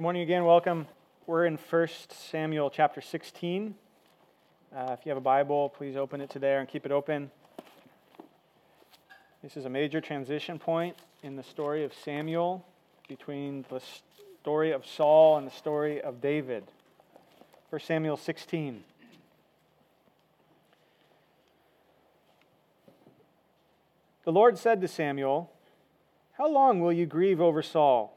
Good morning again. Welcome. We're in 1 Samuel chapter 16. Uh, if you have a Bible, please open it to there and keep it open. This is a major transition point in the story of Samuel between the story of Saul and the story of David. 1 Samuel 16. The Lord said to Samuel, How long will you grieve over Saul,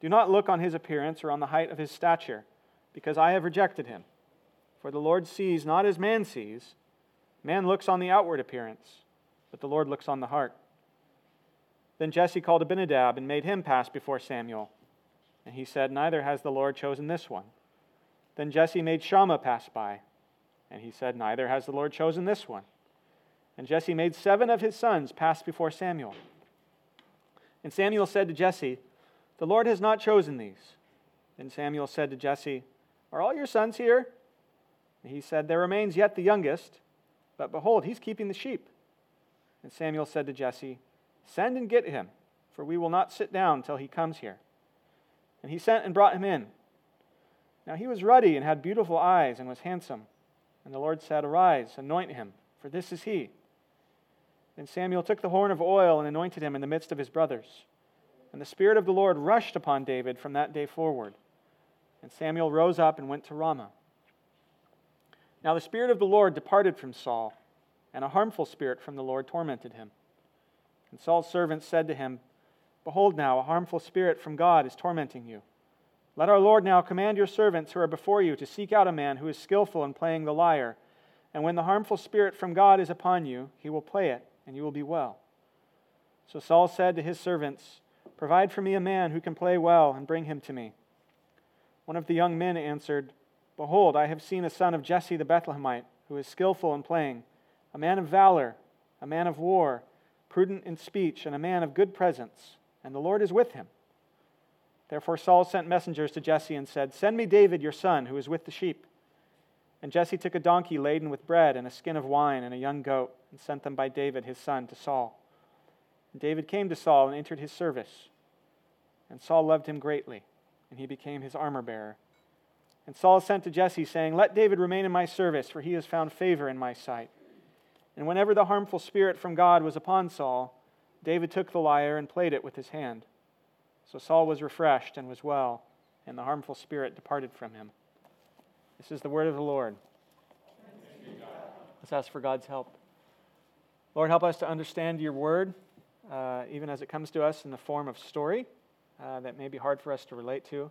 Do not look on his appearance or on the height of his stature, because I have rejected him. For the Lord sees not as man sees. Man looks on the outward appearance, but the Lord looks on the heart. Then Jesse called Abinadab and made him pass before Samuel. And he said, Neither has the Lord chosen this one. Then Jesse made Shammah pass by. And he said, Neither has the Lord chosen this one. And Jesse made seven of his sons pass before Samuel. And Samuel said to Jesse, The Lord has not chosen these. Then Samuel said to Jesse, Are all your sons here? And he said, There remains yet the youngest, but behold, he's keeping the sheep. And Samuel said to Jesse, Send and get him, for we will not sit down till he comes here. And he sent and brought him in. Now he was ruddy and had beautiful eyes and was handsome. And the Lord said, Arise, anoint him, for this is he. Then Samuel took the horn of oil and anointed him in the midst of his brothers. And the Spirit of the Lord rushed upon David from that day forward. And Samuel rose up and went to Ramah. Now the Spirit of the Lord departed from Saul, and a harmful spirit from the Lord tormented him. And Saul's servants said to him, Behold, now a harmful spirit from God is tormenting you. Let our Lord now command your servants who are before you to seek out a man who is skillful in playing the lyre. And when the harmful spirit from God is upon you, he will play it and you will be well. So Saul said to his servants, Provide for me a man who can play well, and bring him to me. One of the young men answered, Behold, I have seen a son of Jesse the Bethlehemite, who is skillful in playing, a man of valor, a man of war, prudent in speech, and a man of good presence, and the Lord is with him. Therefore Saul sent messengers to Jesse and said, Send me David your son, who is with the sheep. And Jesse took a donkey laden with bread and a skin of wine and a young goat and sent them by David his son to Saul. And David came to Saul and entered his service. And Saul loved him greatly, and he became his armor bearer. And Saul sent to Jesse, saying, Let David remain in my service, for he has found favor in my sight. And whenever the harmful spirit from God was upon Saul, David took the lyre and played it with his hand. So Saul was refreshed and was well, and the harmful spirit departed from him. This is the word of the Lord. Let's ask for God's help. Lord, help us to understand your word, uh, even as it comes to us in the form of story uh, that may be hard for us to relate to.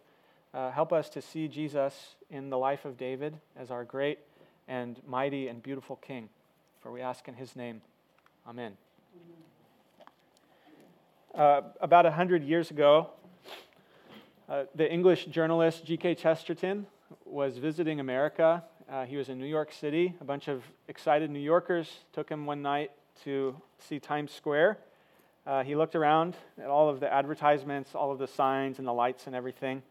Uh, help us to see Jesus in the life of David as our great and mighty and beautiful King. For we ask in his name. Amen. Uh, about a hundred years ago, uh, the English journalist G.K. Chesterton was visiting America. Uh, he was in New York City. A bunch of excited New Yorkers took him one night to see Times Square. Uh, he looked around at all of the advertisements, all of the signs and the lights and everything.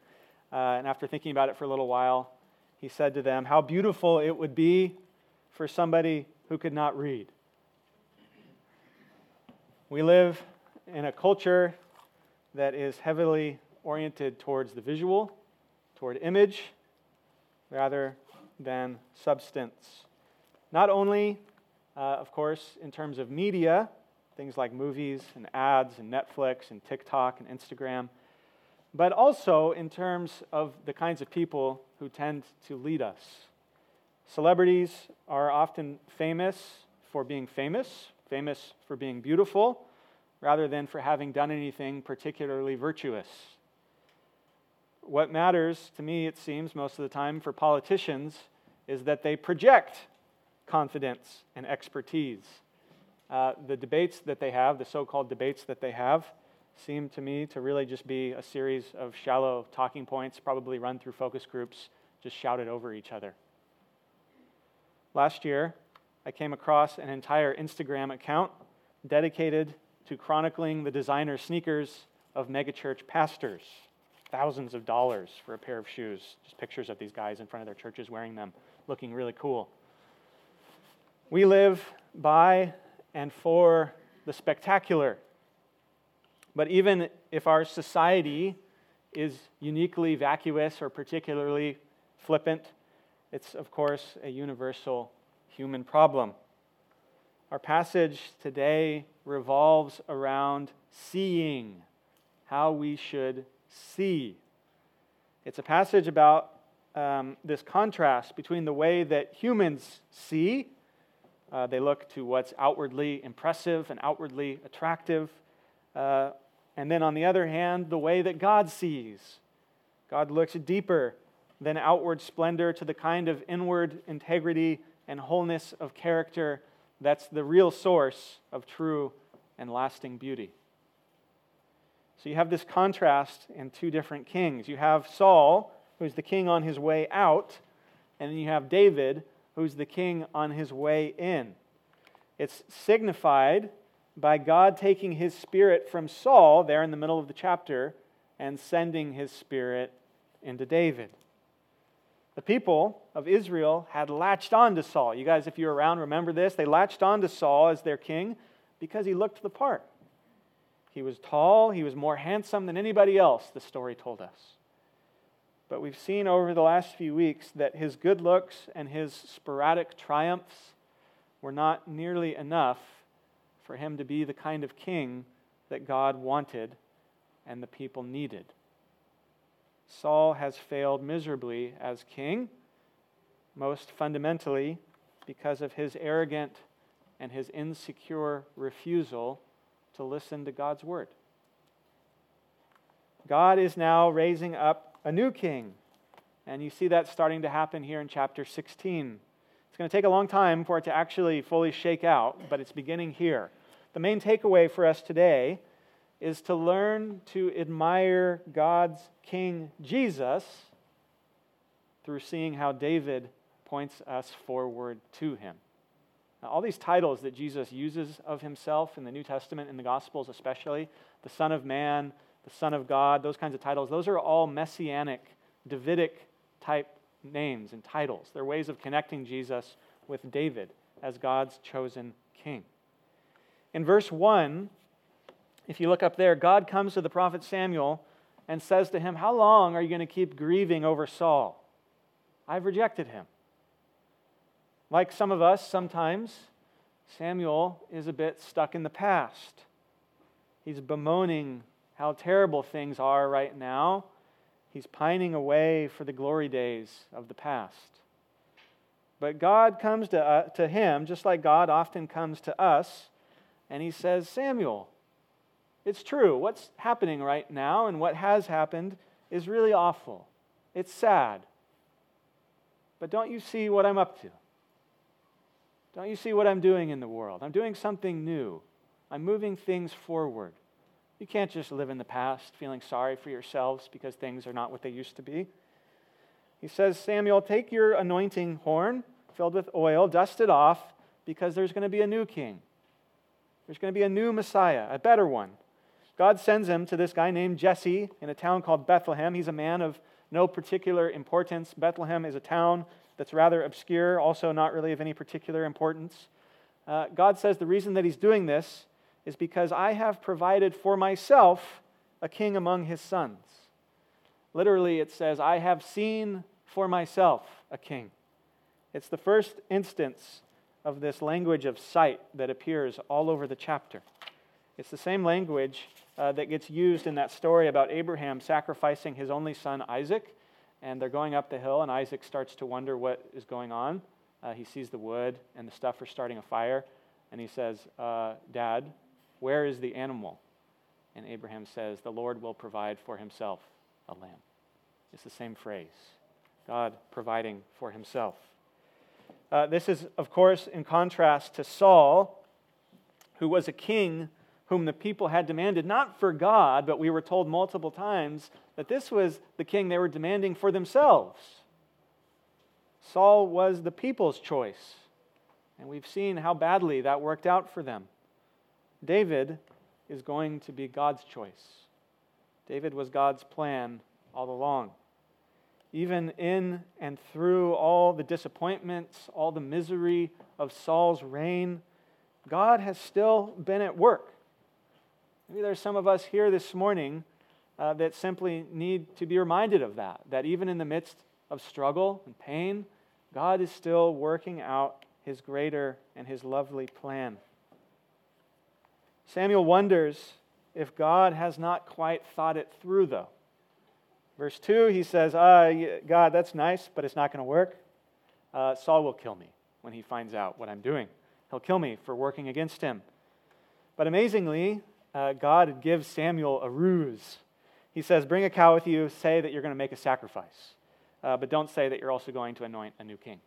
Uh, and after thinking about it for a little while, he said to them, How beautiful it would be for somebody who could not read. We live in a culture that is heavily oriented towards the visual, toward image, rather than substance. Not only, uh, of course, in terms of media, things like movies and ads and Netflix and TikTok and Instagram, but also in terms of the kinds of people who tend to lead us. Celebrities are often famous for being famous, famous for being beautiful, rather than for having done anything particularly virtuous. What matters to me, it seems, most of the time for politicians is that they project confidence and expertise. Uh, the debates that they have, the so called debates that they have, seem to me to really just be a series of shallow talking points, probably run through focus groups, just shouted over each other. Last year, I came across an entire Instagram account dedicated to chronicling the designer sneakers of megachurch pastors. Thousands of dollars for a pair of shoes. Just pictures of these guys in front of their churches wearing them, looking really cool. We live by and for the spectacular. But even if our society is uniquely vacuous or particularly flippant, it's, of course, a universal human problem. Our passage today revolves around seeing, how we should see. It's a passage about um, this contrast between the way that humans see, uh, they look to what's outwardly impressive and outwardly attractive, uh, and then on the other hand, the way that God sees. God looks deeper than outward splendor to the kind of inward integrity and wholeness of character that's the real source of true and lasting beauty. So you have this contrast in two different kings. You have Saul, who's the king on his way out, and then you have David, who's the king on his way in. It's signified by God taking his spirit from Saul, there in the middle of the chapter, and sending his spirit into David. The people of Israel had latched on to Saul. You guys, if you're around, remember this. They latched on to Saul as their king because he looked the part. He was tall, he was more handsome than anybody else, the story told us. But we've seen over the last few weeks that his good looks and his sporadic triumphs were not nearly enough for him to be the kind of king that God wanted and the people needed. Saul has failed miserably as king, most fundamentally because of his arrogant and his insecure refusal to listen to God's word. God is now raising up a new king, and you see that starting to happen here in chapter 16. It's going to take a long time for it to actually fully shake out, but it's beginning here. The main takeaway for us today is to learn to admire God's King Jesus through seeing how David points us forward to him. Now, all these titles that Jesus uses of himself in the New Testament, in the Gospels especially, the Son of Man, the Son of God, those kinds of titles, those are all messianic, Davidic type names and titles. They're ways of connecting Jesus with David as God's chosen king. In verse 1, if you look up there, God comes to the prophet Samuel and says to him, How long are you going to keep grieving over Saul? I've rejected him. Like some of us, sometimes Samuel is a bit stuck in the past. He's bemoaning how terrible things are right now. He's pining away for the glory days of the past. But God comes to, uh, to him, just like God often comes to us, and he says, Samuel, it's true. What's happening right now and what has happened is really awful. It's sad. But don't you see what I'm up to? Don't you see what I'm doing in the world? I'm doing something new. I'm moving things forward. You can't just live in the past feeling sorry for yourselves because things are not what they used to be. He says, Samuel, take your anointing horn filled with oil, dust it off, because there's going to be a new king. There's going to be a new Messiah, a better one. God sends him to this guy named Jesse in a town called Bethlehem. He's a man of no particular importance. Bethlehem is a town that's rather obscure, also not really of any particular importance. Uh, God says the reason that he's doing this is because I have provided for myself a king among his sons. Literally, it says, I have seen for myself a king. It's the first instance of this language of sight that appears all over the chapter. It's the same language uh, that gets used in that story about Abraham sacrificing his only son Isaac. And they're going up the hill, and Isaac starts to wonder what is going on. Uh, he sees the wood and the stuff for starting a fire, and he says, uh, Dad, where is the animal? And Abraham says, The Lord will provide for himself a lamb. It's the same phrase God providing for himself. Uh, this is, of course, in contrast to Saul, who was a king whom the people had demanded, not for God, but we were told multiple times that this was the king they were demanding for themselves. Saul was the people's choice, and we've seen how badly that worked out for them. David is going to be God's choice. David was God's plan all along. Even in and through all the disappointments, all the misery of Saul's reign, God has still been at work. Maybe there's some of us here this morning uh, that simply need to be reminded of that, that even in the midst of struggle and pain, God is still working out his greater and his lovely plan. Samuel wonders if God has not quite thought it through, though. Verse 2, he says, uh, God, that's nice, but it's not going to work. Uh, Saul will kill me when he finds out what I'm doing. He'll kill me for working against him. But amazingly, uh, God gives Samuel a ruse. He says, Bring a cow with you, say that you're going to make a sacrifice, uh, but don't say that you're also going to anoint a new king.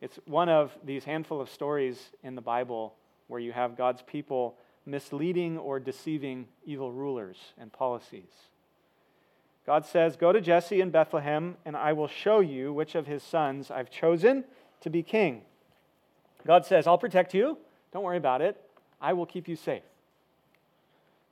It's one of these handful of stories in the Bible where you have God's people misleading or deceiving evil rulers and policies. God says, Go to Jesse in Bethlehem, and I will show you which of his sons I've chosen to be king. God says, I'll protect you. Don't worry about it. I will keep you safe.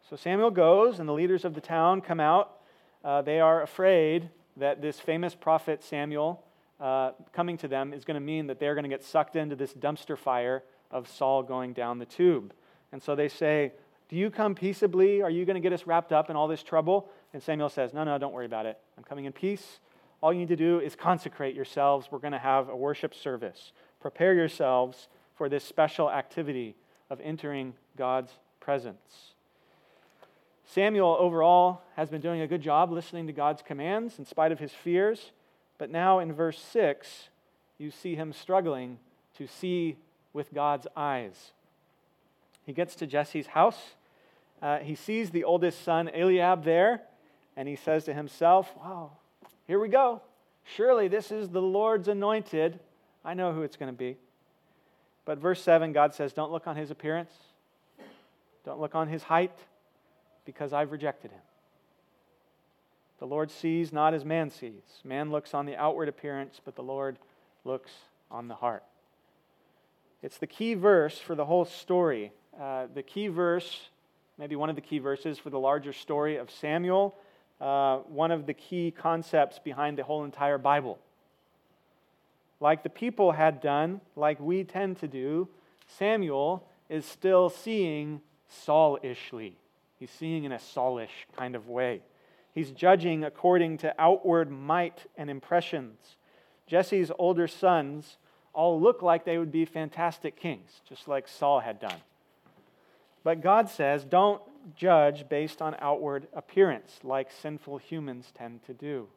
So Samuel goes, and the leaders of the town come out. Uh, they are afraid that this famous prophet Samuel uh, coming to them is going to mean that they're going to get sucked into this dumpster fire of Saul going down the tube. And so they say, Do you come peaceably? Are you going to get us wrapped up in all this trouble? And Samuel says, No, no, don't worry about it. I'm coming in peace. All you need to do is consecrate yourselves. We're going to have a worship service. Prepare yourselves for this special activity of entering God's presence. Samuel, overall, has been doing a good job listening to God's commands in spite of his fears. But now in verse 6, you see him struggling to see with God's eyes. He gets to Jesse's house. Uh, he sees the oldest son, Eliab, there, and he says to himself, Wow, here we go. Surely this is the Lord's anointed. I know who it's going to be. But verse 7, God says, Don't look on his appearance, don't look on his height, because I've rejected him. The Lord sees not as man sees. Man looks on the outward appearance, but the Lord looks on the heart. It's the key verse for the whole story. Uh, the key verse, maybe one of the key verses for the larger story of Samuel, uh, one of the key concepts behind the whole entire Bible like the people had done, like we tend to do, Samuel is still seeing Saul ishly. He's seeing in a Saulish kind of way. He's judging according to outward might and impressions. Jesse's older sons all look like they would be fantastic kings, just like Saul had done. But God says, don't judge based on outward appearance, like sinful humans tend to do.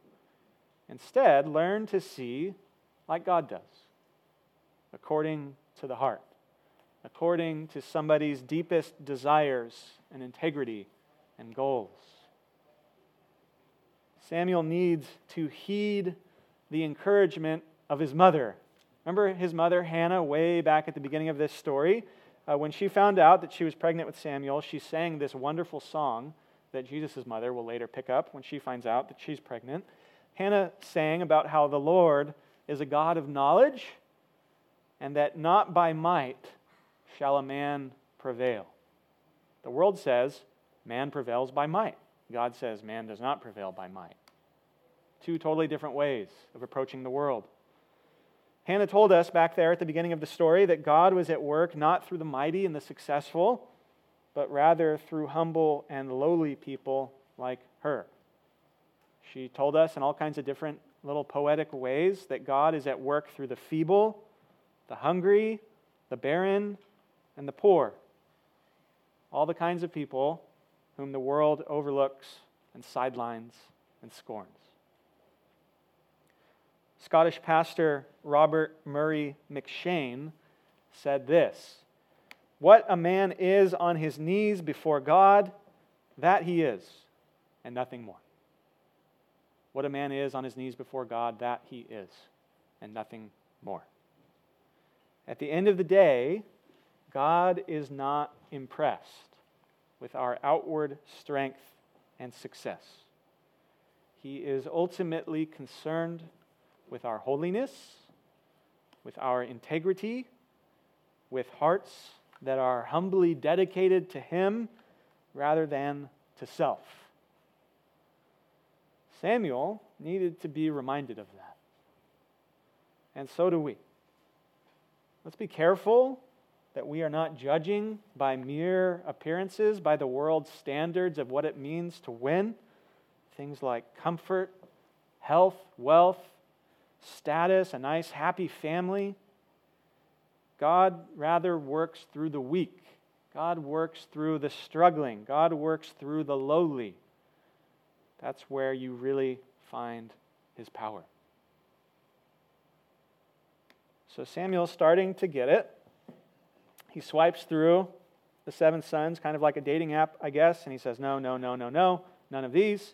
Instead, learn to see like God does, according to the heart, according to somebody's deepest desires and integrity and goals. Samuel needs to heed the encouragement of his mother. Remember his mother, Hannah, way back at the beginning of this story? Uh, when she found out that she was pregnant with Samuel, she sang this wonderful song that Jesus' mother will later pick up when she finds out that she's pregnant. Hannah sang about how the Lord is a God of knowledge, and that not by might shall a man prevail. The world says man prevails by might. God says man does not prevail by might. Two totally different ways of approaching the world. Hannah told us back there at the beginning of the story that God was at work not through the mighty and the successful, but rather through humble and lowly people like her. She told us in all kinds of different little poetic ways that God is at work through the feeble, the hungry, the barren, and the poor. all the kinds of people whom the world overlooks and sidelines and scorns. Scottish pastor Robert Murray M'Cheyne said this What a man is on his knees before God, that he is, and nothing more. What a man is on his knees before God, that he is, and nothing more. At the end of the day, God is not impressed with our outward strength and success. He is ultimately concerned with our holiness, with our integrity, with hearts that are humbly dedicated to Him rather than to self. Samuel needed to be reminded of that. And so do we. Let's be careful that we are not judging by mere appearances, by the world's standards of what it means to win. Things like comfort, health, wealth, status, a nice, happy family. God rather works through the weak. God works through the struggling. God works through the lowly. That's where you really find his power. So Samuel's starting to get it. He swipes through the seven sons, kind of like a dating app, I guess, and he says, No, no, no, no, no, none of these.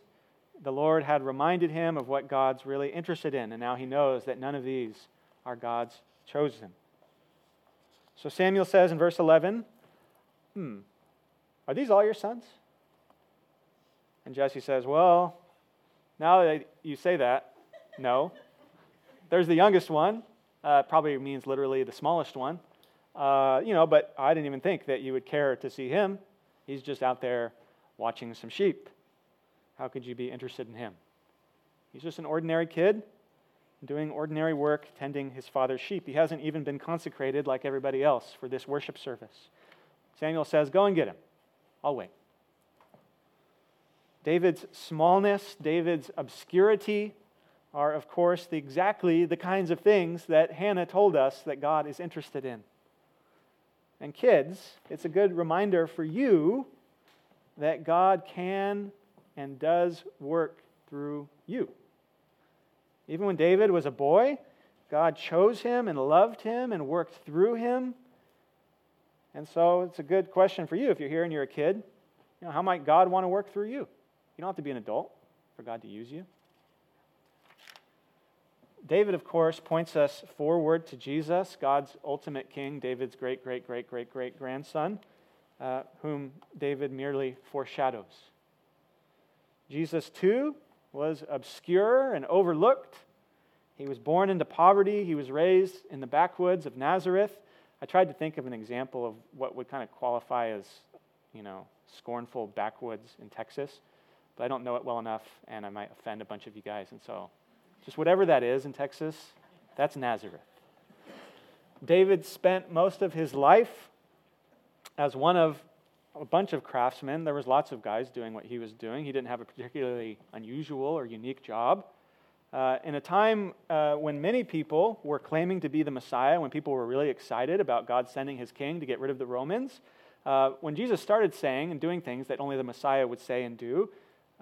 The Lord had reminded him of what God's really interested in, and now he knows that none of these are God's chosen. So Samuel says in verse 11, Hmm, are these all your sons? And Jesse says, Well, now that you say that, no. There's the youngest one, uh, probably means literally the smallest one. Uh, you know, but I didn't even think that you would care to see him. He's just out there watching some sheep. How could you be interested in him? He's just an ordinary kid doing ordinary work, tending his father's sheep. He hasn't even been consecrated like everybody else for this worship service. Samuel says, Go and get him. I'll wait. David's smallness, David's obscurity, are, of course, the, exactly the kinds of things that Hannah told us that God is interested in. And kids, it's a good reminder for you that God can and does work through you. Even when David was a boy, God chose him and loved him and worked through him. And so it's a good question for you if you're here and you're a kid. You know, how might God want to work through you? You don't have to be an adult for God to use you. David, of course, points us forward to Jesus, God's ultimate king, David's great, great, great, great, great grandson, uh, whom David merely foreshadows. Jesus, too, was obscure and overlooked. He was born into poverty, he was raised in the backwoods of Nazareth. I tried to think of an example of what would kind of qualify as, you know, scornful backwoods in Texas, but I don't know it well enough, and I might offend a bunch of you guys, and so just whatever that is in Texas, that's Nazareth. David spent most of his life as one of a bunch of craftsmen. There was lots of guys doing what he was doing. He didn't have a particularly unusual or unique job. Uh, in a time uh, when many people were claiming to be the Messiah, when people were really excited about God sending his king to get rid of the Romans, uh, when Jesus started saying and doing things that only the Messiah would say and do,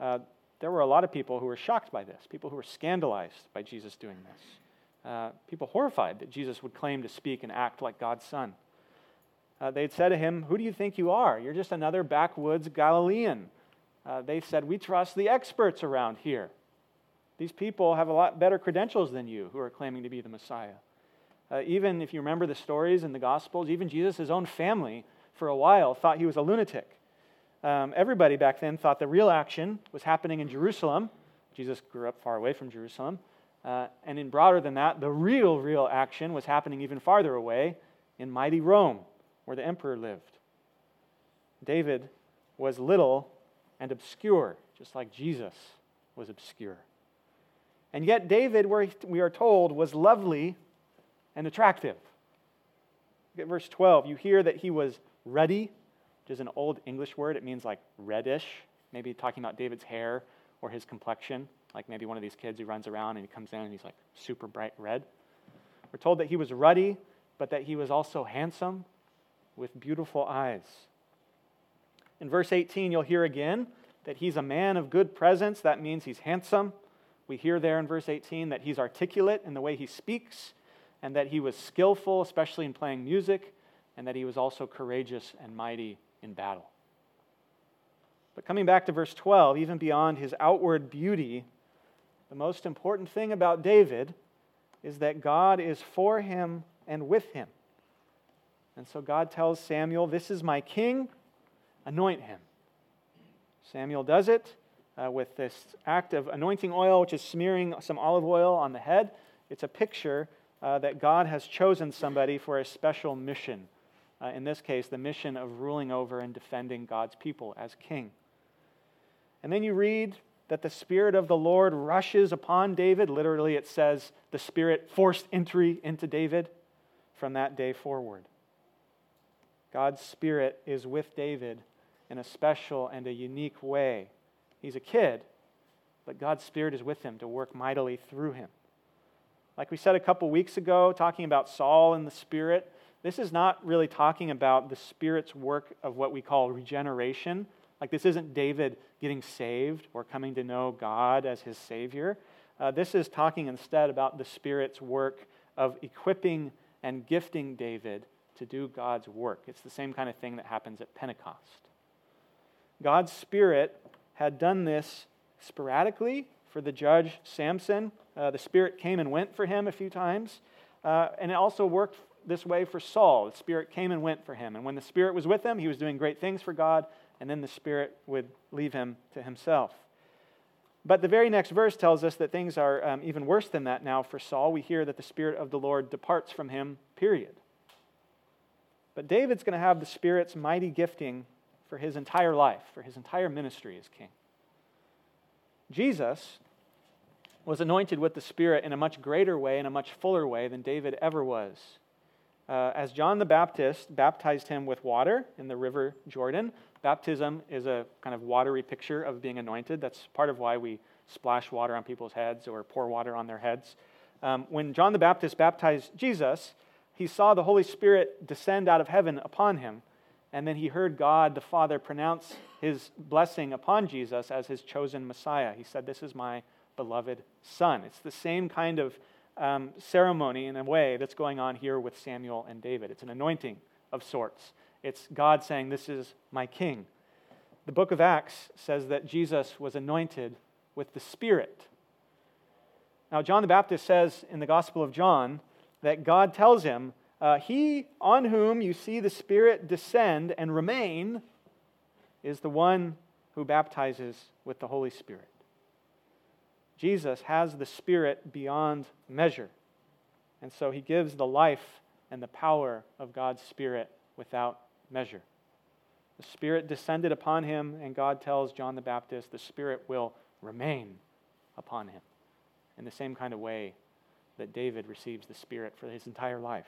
uh, there were a lot of people who were shocked by this, people who were scandalized by Jesus doing this, uh, people horrified that Jesus would claim to speak and act like God's son. Uh, they'd said to him, Who do you think you are? You're just another backwoods Galilean. Uh, they said, We trust the experts around here. These people have a lot better credentials than you who are claiming to be the Messiah. Uh, even if you remember the stories in the Gospels, even Jesus' own family for a while thought he was a lunatic. Um, everybody back then thought the real action was happening in Jerusalem. Jesus grew up far away from Jerusalem. Uh, and in broader than that, the real, real action was happening even farther away in mighty Rome, where the emperor lived. David was little and obscure, just like Jesus was obscure. And yet, David, we are told, was lovely and attractive. Look at verse 12. You hear that he was ruddy which is an old English word. It means like reddish, maybe talking about David's hair or his complexion. Like maybe one of these kids who runs around and he comes in and he's like super bright red. We're told that he was ruddy, but that he was also handsome with beautiful eyes. In verse 18, you'll hear again that he's a man of good presence. That means he's handsome. We hear there in verse 18 that he's articulate in the way he speaks, and that he was skillful, especially in playing music, and that he was also courageous and mighty in battle. But coming back to verse 12, even beyond his outward beauty, the most important thing about David is that God is for him and with him. And so God tells Samuel, This is my king, anoint him. Samuel does it uh, with this act of anointing oil, which is smearing some olive oil on the head. It's a picture uh, that God has chosen somebody for a special mission. Uh, in this case, the mission of ruling over and defending God's people as king. And then you read that the Spirit of the Lord rushes upon David. Literally, it says the Spirit forced entry into David from that day forward. God's Spirit is with David in a special and a unique way. He's a kid, but God's Spirit is with him to work mightily through him. Like we said a couple weeks ago, talking about Saul and the Spirit, this is not really talking about the Spirit's work of what we call regeneration. Like, this isn't David getting saved or coming to know God as his Savior. Uh, this is talking instead about the Spirit's work of equipping and gifting David to do God's work. It's the same kind of thing that happens at Pentecost. God's Spirit had done this sporadically for the judge Samson. Uh, the Spirit came and went for him a few times. Uh, and it also worked this way for Saul. The Spirit came and went for him. And when the Spirit was with him, he was doing great things for God, and then the Spirit would leave him to himself. But the very next verse tells us that things are um, even worse than that now for Saul. We hear that the Spirit of the Lord departs from him, period. But David's going to have the Spirit's mighty gifting for his entire life, for his entire ministry as king. Jesus was anointed with the Spirit in a much greater way, in a much fuller way than David ever was. Uh, as John the Baptist baptized him with water in the river Jordan, baptism is a kind of watery picture of being anointed. That's part of why we splash water on people's heads or pour water on their heads. Um, when John the Baptist baptized Jesus, he saw the Holy Spirit descend out of heaven upon him. And then he heard God the Father pronounce his blessing upon Jesus as his chosen Messiah. He said, This is my beloved Son. It's the same kind of um, ceremony, in a way, that's going on here with Samuel and David. It's an anointing of sorts. It's God saying, This is my King. The book of Acts says that Jesus was anointed with the Spirit. Now, John the Baptist says in the Gospel of John that God tells him uh, he on whom you see the Spirit descend and remain is the one who baptizes with the Holy Spirit. Jesus has the Spirit beyond measure. And so he gives the life and the power of God's Spirit without measure. The Spirit descended upon him, and God tells John the Baptist the Spirit will remain upon him in the same kind of way that David receives the Spirit for his entire life.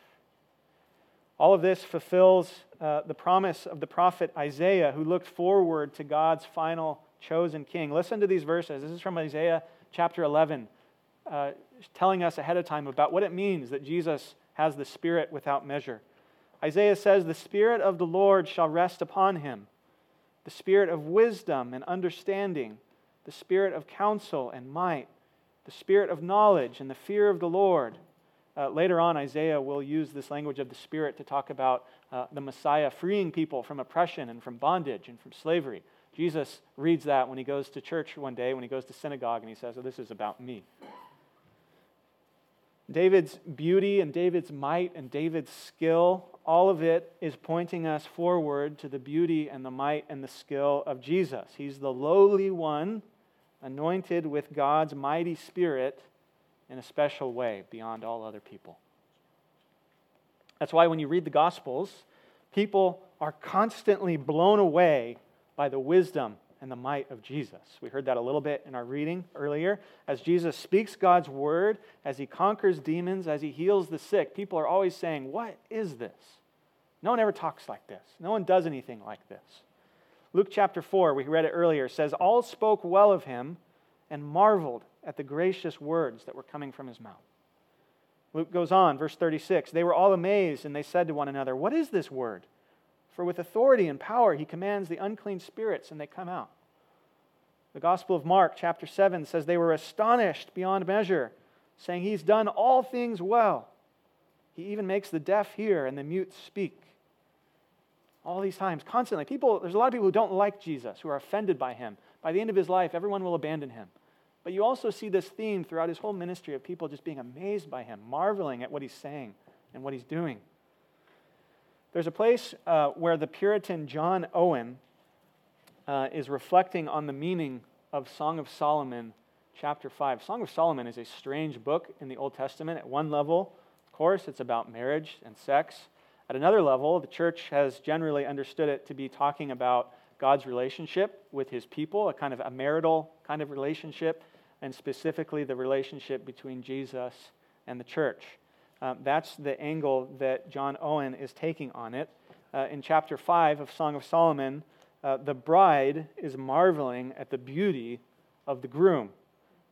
All of this fulfills uh, the promise of the prophet Isaiah, who looked forward to God's final chosen king. Listen to these verses. This is from Isaiah chapter 11, uh, telling us ahead of time about what it means that Jesus has the Spirit without measure. Isaiah says, The Spirit of the Lord shall rest upon him the Spirit of wisdom and understanding, the Spirit of counsel and might, the Spirit of knowledge and the fear of the Lord uh, later on, Isaiah will use this language of the Spirit to talk about uh, the Messiah freeing people from oppression and from bondage and from slavery. Jesus reads that when he goes to church one day, when he goes to synagogue, and he says, oh, This is about me. David's beauty and David's might and David's skill, all of it is pointing us forward to the beauty and the might and the skill of Jesus. He's the lowly one, anointed with God's mighty spirit in a special way beyond all other people. That's why when you read the Gospels, people are constantly blown away by the wisdom and the might of Jesus. We heard that a little bit in our reading earlier. As Jesus speaks God's word, as he conquers demons, as he heals the sick, people are always saying, What is this? No one ever talks like this. No one does anything like this. Luke chapter 4, we read it earlier, says, All spoke well of him and marveled at the gracious words that were coming from his mouth. Luke goes on, verse 36 They were all amazed, and they said to one another, What is this word? For with authority and power he commands the unclean spirits, and they come out. The Gospel of Mark, chapter 7, says they were astonished beyond measure, saying, He's done all things well. He even makes the deaf hear and the mute speak. All these times, constantly. People, there's a lot of people who don't like Jesus, who are offended by him. By the end of his life, everyone will abandon him. But you also see this theme throughout his whole ministry of people just being amazed by him, marveling at what he's saying and what he's doing. There's a place uh, where the Puritan John Owen uh, is reflecting on the meaning of Song of Solomon, chapter 5. Song of Solomon is a strange book in the Old Testament. At one level, of course, it's about marriage and sex. At another level, the church has generally understood it to be talking about God's relationship with his people, a kind of a marital kind of relationship, and specifically the relationship between Jesus and the church. Um, that's the angle that John Owen is taking on it. Uh, in chapter 5 of Song of Solomon, uh, the bride is marveling at the beauty of the groom.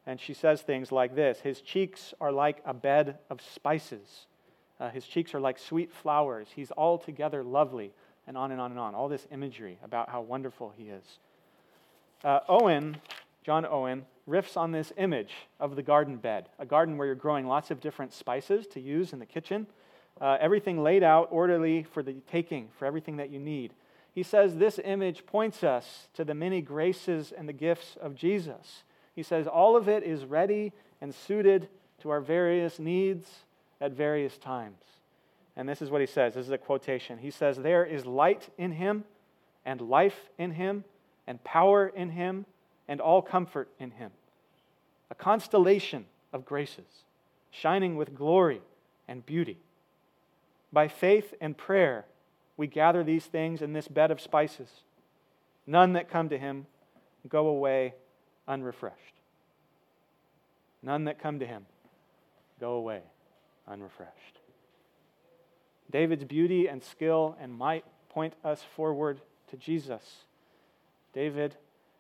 And she says things like this His cheeks are like a bed of spices. Uh, his cheeks are like sweet flowers. He's altogether lovely, and on and on and on. All this imagery about how wonderful he is. Uh, Owen, John Owen, riffs on this image of the garden bed, a garden where you're growing lots of different spices to use in the kitchen, uh, everything laid out orderly for the taking, for everything that you need. He says this image points us to the many graces and the gifts of Jesus. He says all of it is ready and suited to our various needs at various times. And this is what he says. This is a quotation. He says, There is light in him, and life in him, and power in him, and all comfort in him a constellation of graces, shining with glory and beauty. By faith and prayer, we gather these things in this bed of spices. None that come to him go away unrefreshed. None that come to him go away unrefreshed. David's beauty and skill and might point us forward to Jesus. David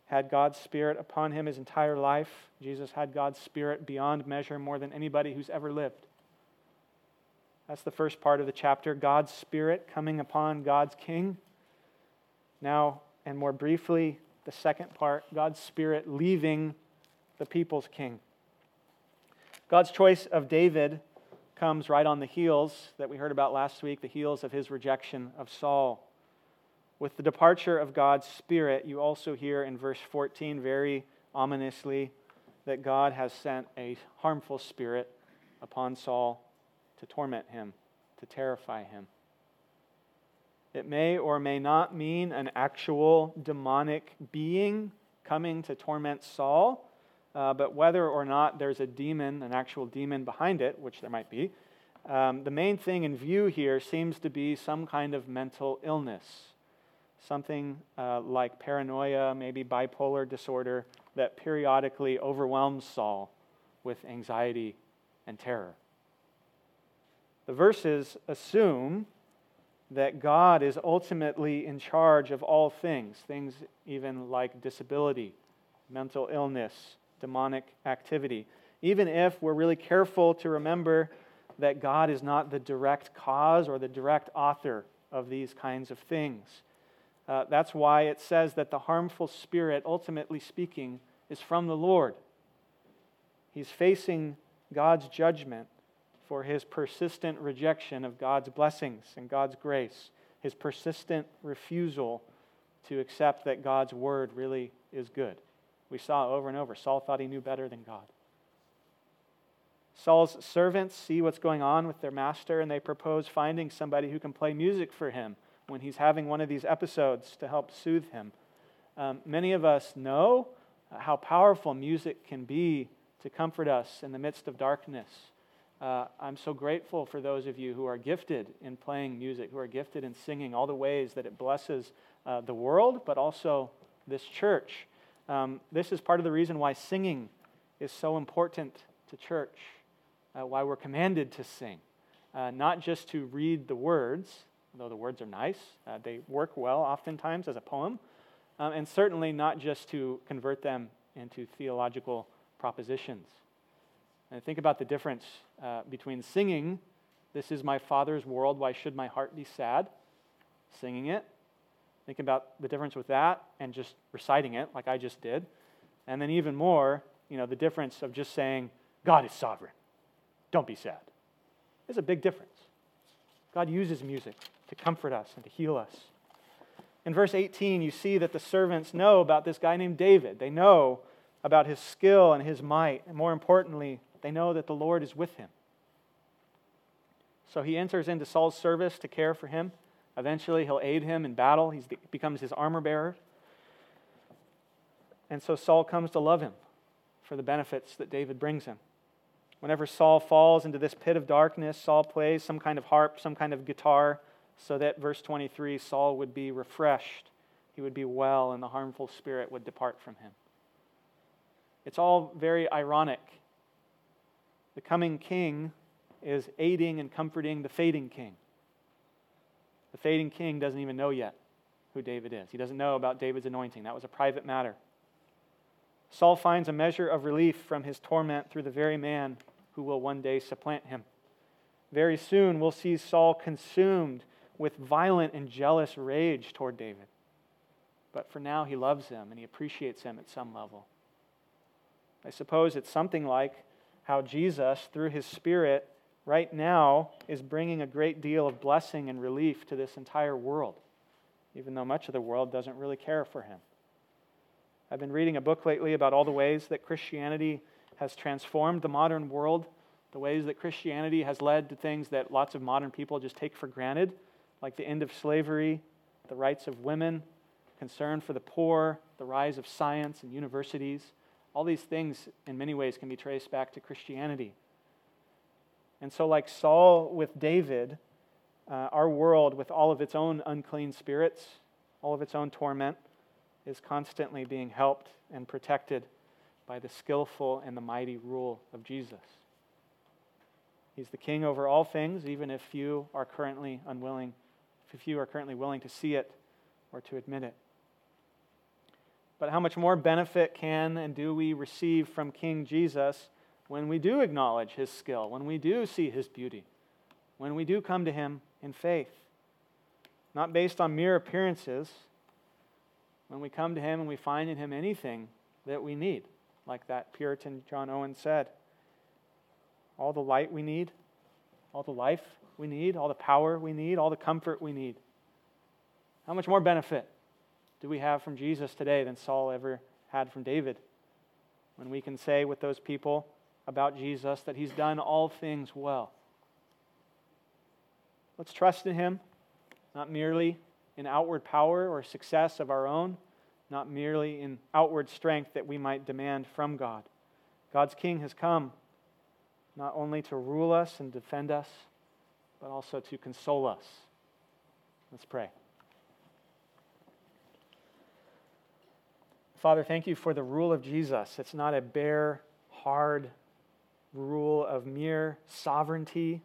had God's Spirit upon him his entire life. Jesus had God's Spirit beyond measure more than anybody who's ever lived. That's the first part of the chapter God's Spirit coming upon God's King. Now, and more briefly, the second part God's Spirit leaving the people's king. God's choice of David comes right on the heels that we heard about last week, the heels of his rejection of Saul. With the departure of God's Spirit, you also hear in verse 14 very ominously that God has sent a harmful spirit upon Saul to torment him, to terrify him. It may or may not mean an actual demonic being coming to torment Saul, uh, but whether or not there's a demon, an actual demon behind it, which there might be, um, the main thing in view here seems to be some kind of mental illness something uh, like paranoia, maybe bipolar disorder, that periodically overwhelms Saul with anxiety and terror. The verses assume that God is ultimately in charge of all things, things even like disability, mental illness, demonic activity. Even if we're really careful to remember that God is not the direct cause or the direct author of these kinds of things. Uh, that's why it says that the harmful spirit, ultimately speaking, is from the Lord. He's facing God's judgment for his persistent rejection of God's blessings and God's grace, his persistent refusal to accept that God's word really is good. We saw over and over. Saul thought he knew better than God. Saul's servants see what's going on with their master and they propose finding somebody who can play music for him when he's having one of these episodes to help soothe him. Um, many of us know how powerful music can be to comfort us in the midst of darkness. Uh, I'm so grateful for those of you who are gifted in playing music, who are gifted in singing, all the ways that it blesses uh, the world, but also this church. Um, this is part of the reason why singing is so important to church, uh, why we're commanded to sing. Uh, not just to read the words, though the words are nice. Uh, they work well oftentimes as a poem, um, and certainly not just to convert them into theological propositions. And think about the difference uh, between singing, This is my Father's world, why should my heart be sad? singing it. Think about the difference with that and just reciting it like I just did. And then even more, you know, the difference of just saying, God is sovereign. Don't be sad. There's a big difference. God uses music to comfort us and to heal us. In verse 18, you see that the servants know about this guy named David. They know about his skill and his might. And more importantly, they know that the Lord is with him. So he enters into Saul's service to care for him. Eventually, he'll aid him in battle. He becomes his armor bearer. And so Saul comes to love him for the benefits that David brings him. Whenever Saul falls into this pit of darkness, Saul plays some kind of harp, some kind of guitar, so that, verse 23, Saul would be refreshed, he would be well, and the harmful spirit would depart from him. It's all very ironic. The coming king is aiding and comforting the fading king. The fading king doesn't even know yet who David is. He doesn't know about David's anointing. That was a private matter. Saul finds a measure of relief from his torment through the very man who will one day supplant him. Very soon, we'll see Saul consumed with violent and jealous rage toward David. But for now, he loves him and he appreciates him at some level. I suppose it's something like how Jesus, through his Spirit, right now is bringing a great deal of blessing and relief to this entire world, even though much of the world doesn't really care for him. I've been reading a book lately about all the ways that Christianity has transformed the modern world, the ways that Christianity has led to things that lots of modern people just take for granted, like the end of slavery, the rights of women, concern for the poor, the rise of science and universities. All these things, in many ways, can be traced back to Christianity. And so, like Saul with David, uh, our world, with all of its own unclean spirits, all of its own torment, is constantly being helped and protected by the skillful and the mighty rule of Jesus. He's the king over all things, even if few are currently unwilling, if few are currently willing to see it or to admit it. But how much more benefit can and do we receive from King Jesus when we do acknowledge his skill, when we do see his beauty, when we do come to him in faith? Not based on mere appearances, when we come to him and we find in him anything that we need, like that Puritan John Owen said. All the light we need, all the life we need, all the power we need, all the comfort we need. How much more benefit do we have from Jesus today than Saul ever had from David? When we can say with those people about Jesus that he's done all things well. Let's trust in him, not merely in outward power or success of our own, not merely in outward strength that we might demand from God. God's King has come not only to rule us and defend us, but also to console us. Let's pray. Father, thank you for the rule of Jesus. It's not a bare, hard rule of mere sovereignty,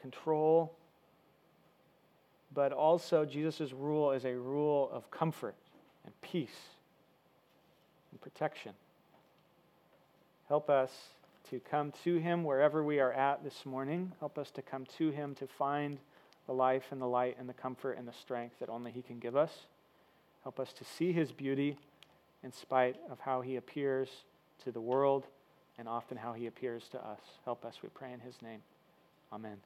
control, but also Jesus' rule is a rule of comfort and peace and protection. Help us to come to Him wherever we are at this morning. Help us to come to Him to find the life and the light and the comfort and the strength that only He can give us. Help us to see His beauty in spite of how he appears to the world and often how he appears to us. Help us, we pray in his name. Amen.